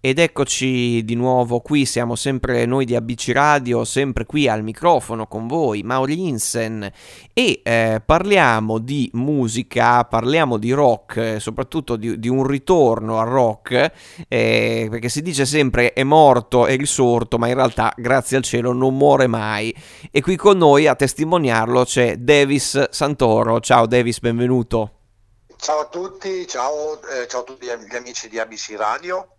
Ed eccoci di nuovo qui, siamo sempre noi di ABC Radio, sempre qui al microfono con voi, Maurinsen, e eh, parliamo di musica, parliamo di rock, eh, soprattutto di, di, un ritorno al rock, eh, perché si dice sempre è morto, è risorto, ma in realtà, grazie al cielo, non muore mai. E qui con noi a testimoniarlo c'è Davis Santoro. Ciao Davis, benvenuto. Ciao a tutti, ciao, eh, ciao a tutti gli amici di ABC Radio.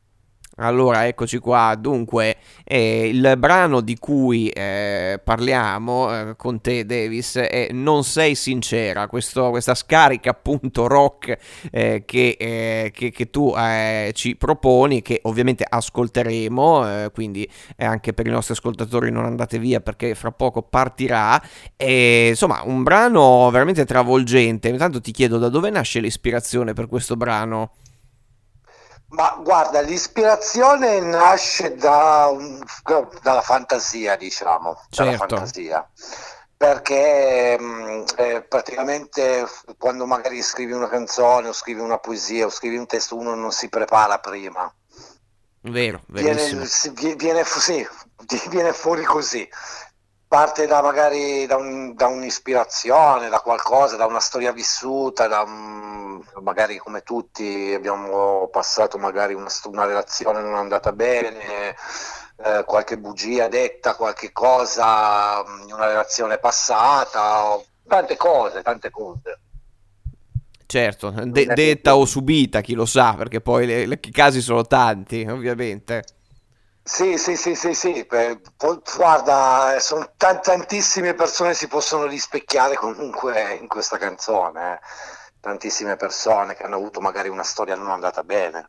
Allora, eccoci qua. Dunque, eh, il brano di cui eh, parliamo eh, con te, Davis, è Non sei sincera. Questo, questa scarica appunto rock eh, che, eh, che, che, tu eh, ci proponi, che ovviamente ascolteremo, quindi anche per i nostri ascoltatori non andate via perché fra poco partirà. Insomma, un brano veramente travolgente. Intanto ti chiedo da dove nasce l'ispirazione per questo brano? Ma guarda, l'ispirazione nasce da dalla fantasia, diciamo, certo. dalla fantasia. Perché eh, praticamente quando magari scrivi una canzone o scrivi una poesia o scrivi un testo uno non si prepara prima. Vero. Viene, viene, sì, viene fuori così parte da magari da, un, da, un'ispirazione, da qualcosa, da una storia vissuta, da un, magari come tutti abbiamo passato magari una, una relazione non andata bene, eh, qualche bugia detta, qualche cosa in una relazione passata, tante cose, tante cose. Certo, de- detta o subita, chi lo sa, perché poi i casi sono tanti, ovviamente. Sì, sì, sì, sì, sì. Guarda, sono t- tantissime persone si possono rispecchiare comunque in questa canzone. Eh. Tantissime persone che hanno avuto magari una storia non andata bene.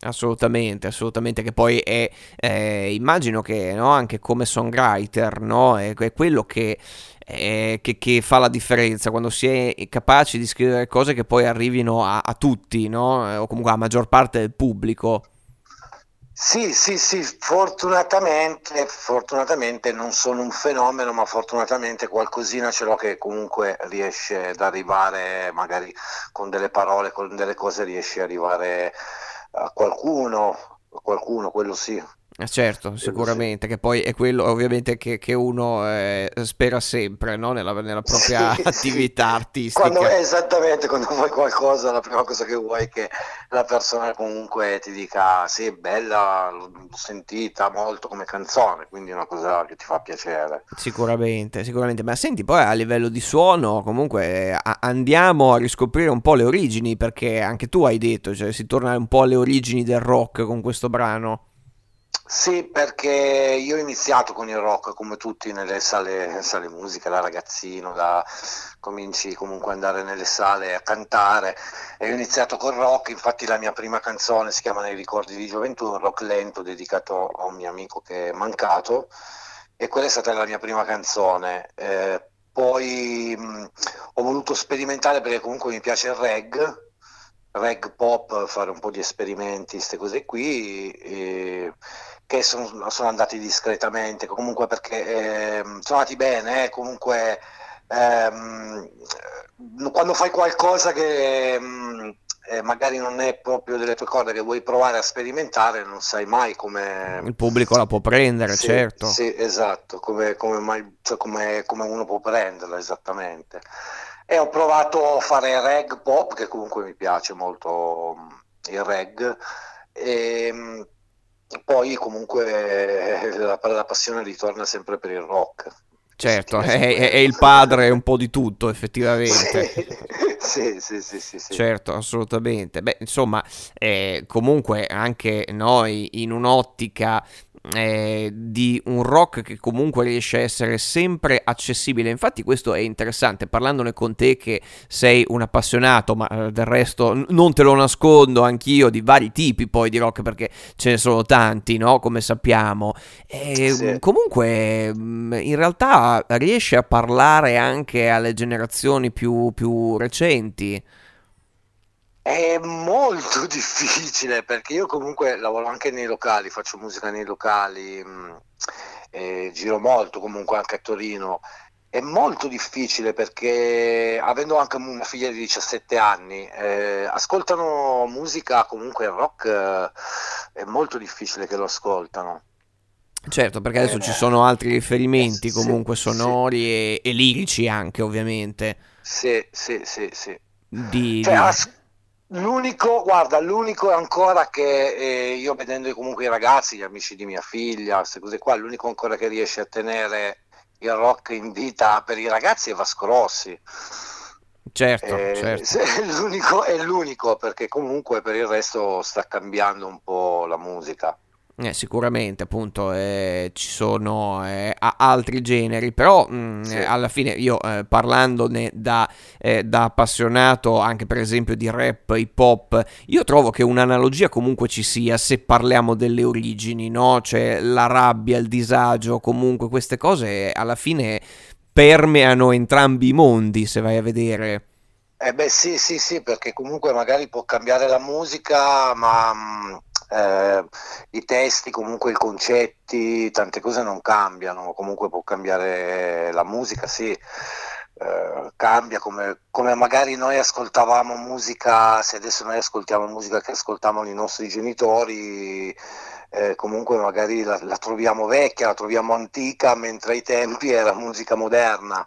Assolutamente, assolutamente. Che poi è, eh, immagino che no, anche come songwriter, no, è, è quello che, eh, che, che, fa la differenza quando si è capaci di scrivere cose che poi arrivino a, a tutti, no, o comunque a maggior parte del pubblico. Sì, sì, sì, fortunatamente, fortunatamente non sono un fenomeno, ma fortunatamente qualcosina ce l'ho che comunque riesce ad arrivare, magari con delle parole, con delle cose riesce ad arrivare a qualcuno, a qualcuno, quello sì. Eh, certo, sicuramente, che poi è quello ovviamente che, che uno eh, spera sempre no? nella, nella, propria sì, attività artistica. Quando, esattamente, quando vuoi qualcosa, la prima cosa che vuoi è che la persona comunque ti dica sì, è bella, l'ho sentita molto come canzone, quindi è una cosa che ti fa piacere. Sicuramente, sicuramente. Ma senti, poi a livello di suono, comunque a- andiamo a riscoprire un po' le origini, perché anche tu hai detto, cioè si torna un po' alle origini del rock con questo brano. Sì, perché io ho iniziato con il rock come tutti nelle sale, sale musica da ragazzino, da, cominci comunque ad andare nelle sale a cantare e ho iniziato col rock, infatti la mia prima canzone si chiama Nei ricordi di gioventù, un rock lento dedicato a un mio amico che è mancato e quella è stata la mia prima canzone. Eh, poi mh, ho voluto sperimentare perché comunque mi piace il reggae reg pop, fare un po' di esperimenti, queste cose qui, e, che sono, sono, andati discretamente, comunque perché eh, sono andati bene, eh, comunque ehm, quando fai qualcosa che mm, eh, magari non è proprio delle tue corde che vuoi provare a sperimentare, non sai mai come... Il pubblico la può prendere, sì, certo. Sì, esatto, come, come, mai, cioè come, come uno può prenderla esattamente e ho provato a fare reg pop che comunque mi piace molto mm, il reg. E mm, poi comunque la, la passione ritorna sempre per il rock. Certo è, è, il padre un po' di tutto effettivamente. Sì, sì, sì, sì, sì, certo assolutamente. Beh insomma eh, comunque anche noi in un'ottica eh, di un rock che comunque riesce a essere sempre accessibile. Infatti, questo è interessante. Parlandone con te, che sei un appassionato, ma eh, del resto non te lo nascondo anch'io di vari tipi poi di rock perché ce ne sono tanti, no? Come sappiamo. E, sì. Comunque, mm, in realtà riesce a parlare anche alle generazioni più, più recenti. È molto difficile perché io comunque lavoro anche nei locali, faccio musica nei locali, mm, giro molto comunque anche a Torino è molto difficile perché avendo anche una figlia di 17 anni, eh, ascoltano musica comunque il rock, eh, è molto difficile che lo ascoltano. Certo, perché adesso ci sono altri riferimenti comunque sonori sì. e, e, lirici anche, ovviamente. Sì, sì, sì, sì. Di, cioè, as- l'unico, guarda, l'unico ancora che eh, io vedendo comunque i ragazzi, gli amici di mia figlia, queste cose qua, l'unico ancora che riesce a tenere il rock in vita per i ragazzi è Vasco Rossi. Certo, eh, certo. È, l'unico, è l'unico perché comunque per il resto sta cambiando un po' la musica. Eh, sicuramente, appunto, eh, ci sono eh, altri generi, però mh, mm, sì. alla fine io eh, parlandone da, eh, da, appassionato anche per esempio di rap, hip hop, io trovo che un'analogia comunque ci sia se parliamo delle origini, no? Cioè la rabbia, il disagio, comunque queste cose alla fine permeano entrambi i mondi, se vai a vedere. Eh beh sì, sì, sì, perché comunque magari può cambiare la musica, ma mm, eh, i testi, comunque i concetti, tante cose non cambiano, comunque può cambiare la musica, sì. Eh, cambia come, come, magari noi ascoltavamo musica, se adesso noi ascoltiamo musica che ascoltavano i nostri genitori, eh, comunque magari la, la, troviamo vecchia, la troviamo antica, mentre ai tempi era musica moderna.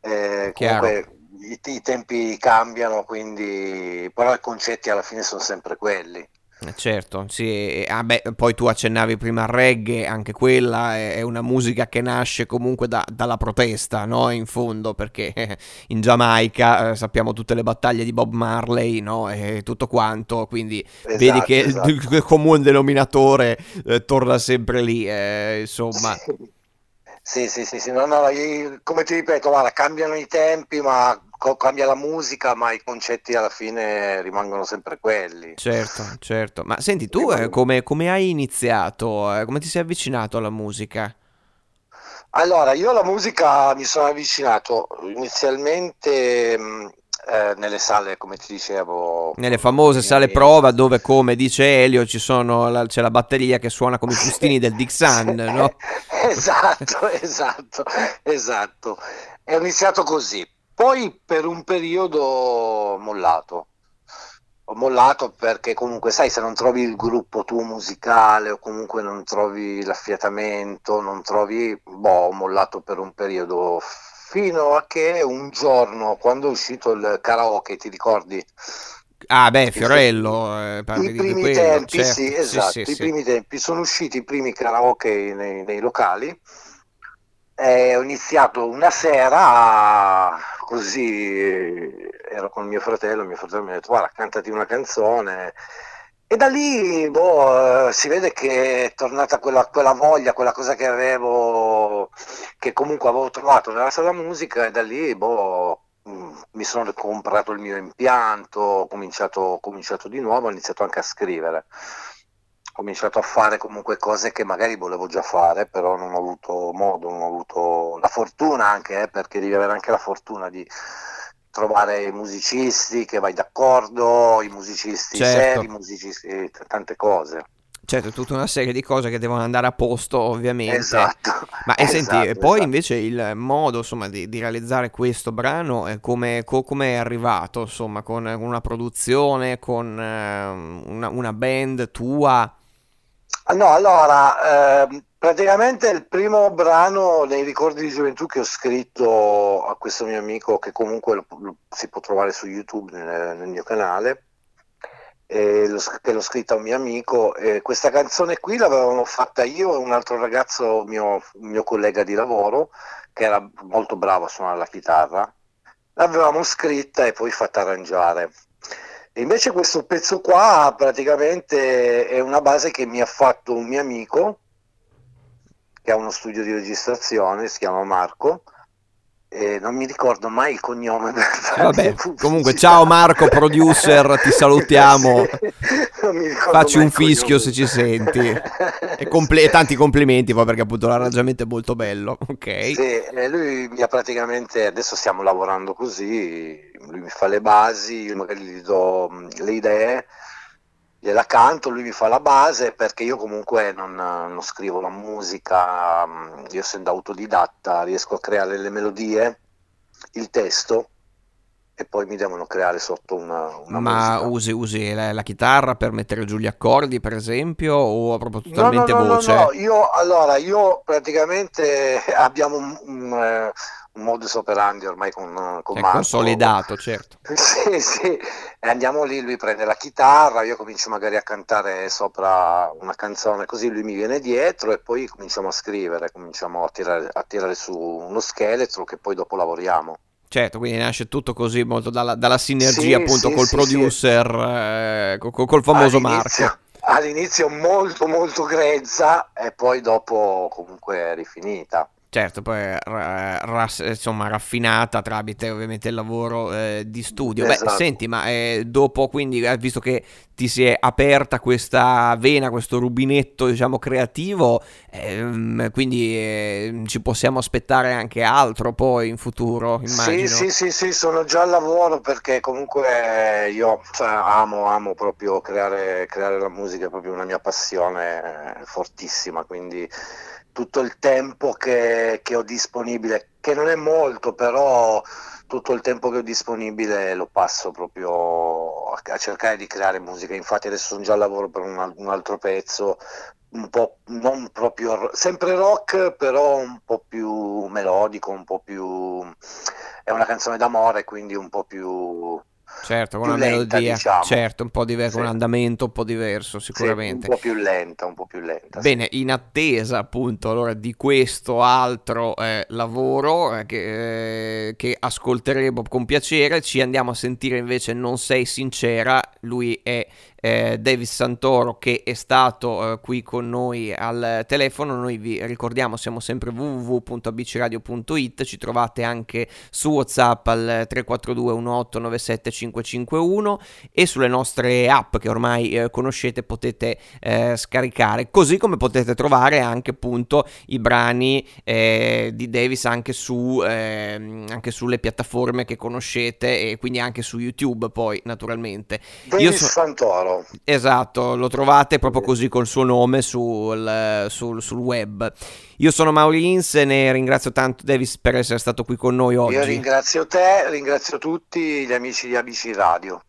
Eh, comunque i, i, tempi cambiano, quindi però i concetti alla fine sono sempre quelli. Eh, certo, sì, ah beh, poi tu accennavi prima al reggae, anche quella è una musica che nasce comunque da, dalla protesta, no? In fondo, perché in Giamaica eh, sappiamo tutte le battaglie di Bob Marley, no? E tutto quanto, quindi esatto, vedi che esatto. il comune denominatore eh, torna sempre lì, eh, insomma. Sì, sì, sì, sì, no, no, come ti ripeto, guarda, cambiano i tempi, ma cambia la musica, ma i concetti alla fine rimangono sempre quelli. Certo, certo. Ma senti, tu eh, come, come, hai iniziato? Eh, come ti sei avvicinato alla musica? Allora, io alla musica mi sono avvicinato inizialmente mh, mm, eh, nelle sale, come ti dicevo. Nelle famose sale prova dove, come dice Elio, la, c'è la batteria che suona come i fustini del Dixon, no? esatto, esatto, esatto. È iniziato così. Poi per un periodo ho mollato. Ho mollato perché comunque sai se non trovi il gruppo tuo musicale o comunque non trovi l'affiatamento, non trovi... Boh, ho mollato per un periodo fino a che un giorno quando è uscito il karaoke, ti ricordi? Ah beh, Fiorello, eh, I primi quello, tempi, certo. sì, esatto, sì, sì, i primi tempi sono usciti i primi karaoke nei, nei locali e ho iniziato una sera così ero con mio fratello, mio fratello mi ha detto guarda cantati una canzone. E da lì boh, si vede che è tornata quella, quella, voglia, quella cosa che avevo, che comunque avevo trovato nella sala musica e da lì boh, mm, mi sono comprato il mio impianto, ho cominciato, ho cominciato di nuovo, ho iniziato anche a scrivere cominciato a fare comunque cose che magari volevo già fare, però non ho avuto modo, non ho avuto la fortuna anche, eh, perché devi avere anche la fortuna di trovare i musicisti che vai d'accordo, i musicisti certo. seri, i musicisti, tante cose. Certo, tutta una serie di cose che devono andare a posto, ovviamente. Esatto. Ma e esatto, senti, poi esatto. invece il modo, insomma, di, di realizzare questo brano, è come, co, come, è arrivato, insomma, con una produzione, con uh, una, una band tua? No, allora, eh, praticamente il primo brano dei ricordi di gioventù che ho scritto a questo mio amico, che comunque lo, lo, si può trovare su YouTube nel, nel mio canale, lo, che l'ho scritta a un mio amico. Eh, questa canzone qui l'avevamo fatta io e un altro ragazzo, mio, mio collega di lavoro, che era molto bravo a suonare la chitarra. L'avevamo scritta e poi fatta arrangiare. E invece questo pezzo qua praticamente è una base che mi ha fatto un mio amico che ha uno studio di registrazione, si chiama Marco, e non mi ricordo mai il cognome. Vabbè, comunque, ciao Marco, producer, ti salutiamo. Facci un fischio se ci senti. E comple- tanti complimenti poi perché appunto l'arrangiamento è molto bello. Ok. Sì, lui mi ha praticamente, adesso stiamo lavorando così, lui mi fa le basi, io magari gli do le idee gliela canto, lui mi fa la base perché io comunque non, non scrivo la musica, mm, io essendo autodidatta riesco a creare le melodie, il testo e poi mi devono creare sotto una, una Ma musica. usi, usi la, la, chitarra per mettere giù gli accordi, per esempio, o proprio totalmente no, no, no, voce? No, no, io allora io praticamente abbiamo un, un, eh, un modus operandi ormai con, con È Marco. consolidato, certo. sì, sì, e andiamo lì, lui prende la chitarra, io comincio magari a cantare sopra una canzone, così lui mi viene dietro e poi cominciamo a scrivere, cominciamo a tirare, a tirare su uno scheletro che poi dopo lavoriamo. Certo, quindi nasce tutto così molto dalla, dalla sinergia Sì, appunto sì, col sì, producer, eh, col, col famoso All'inizio- Marco. All'inizio molto molto grezza e poi dopo comunque rifinita. Certo, poi eh, ra- ras- insomma raffinata tramite ovviamente il lavoro eh, di studio. Beh, Esatto. senti, ma eh, dopo quindi, eh, visto che ti si è aperta questa vena, questo rubinetto, diciamo, creativo, ehm, quindi eh, ci possiamo aspettare anche altro poi in futuro, immagino. Sì, sì, sì, sì, sono già al lavoro perché comunque io cioè, amo, amo proprio creare, creare la musica, è proprio una mia passione eh, fortissima, quindi tutto il tempo che, che ho disponibile, che non è molto, però tutto il tempo che ho disponibile lo passo proprio a, a cercare di creare musica. Infatti adesso sono già al lavoro per un, un altro pezzo, un po' non proprio ro- sempre rock, però un po' più melodico, un po' più è una canzone d'amore, quindi un po' più Certo, con una lenta, melodia, diciamo. certo, un po' diverso, Sì. un andamento un po' diverso sì, sicuramente. un po' più lenta, un po' più lenta. sì. Bene, in attesa appunto allora di questo altro eh, lavoro eh, che, eh, che ascolteremo con piacere, ci andiamo a sentire invece Non sei sincera, lui è eh, Davis Santoro che è stato eh, qui con noi al telefono, noi vi ricordiamo siamo sempre www.abcradio.it, ci trovate anche su Whatsapp al 342 1897 551 e sulle nostre app che ormai eh, conoscete potete eh, scaricare. Così come potete trovare anche appunto i brani eh, di Davis anche su ehm, anche sulle piattaforme che conoscete e quindi anche su YouTube poi naturalmente. Davis so- Santoro. esatto lo trovate proprio così col suo nome sul, sul, sul web. Io sono Mauri Insen e ringrazio tanto Davis per essere stato qui con noi oggi. Io ringrazio te, ringrazio tutti gli amici di ABC Radio.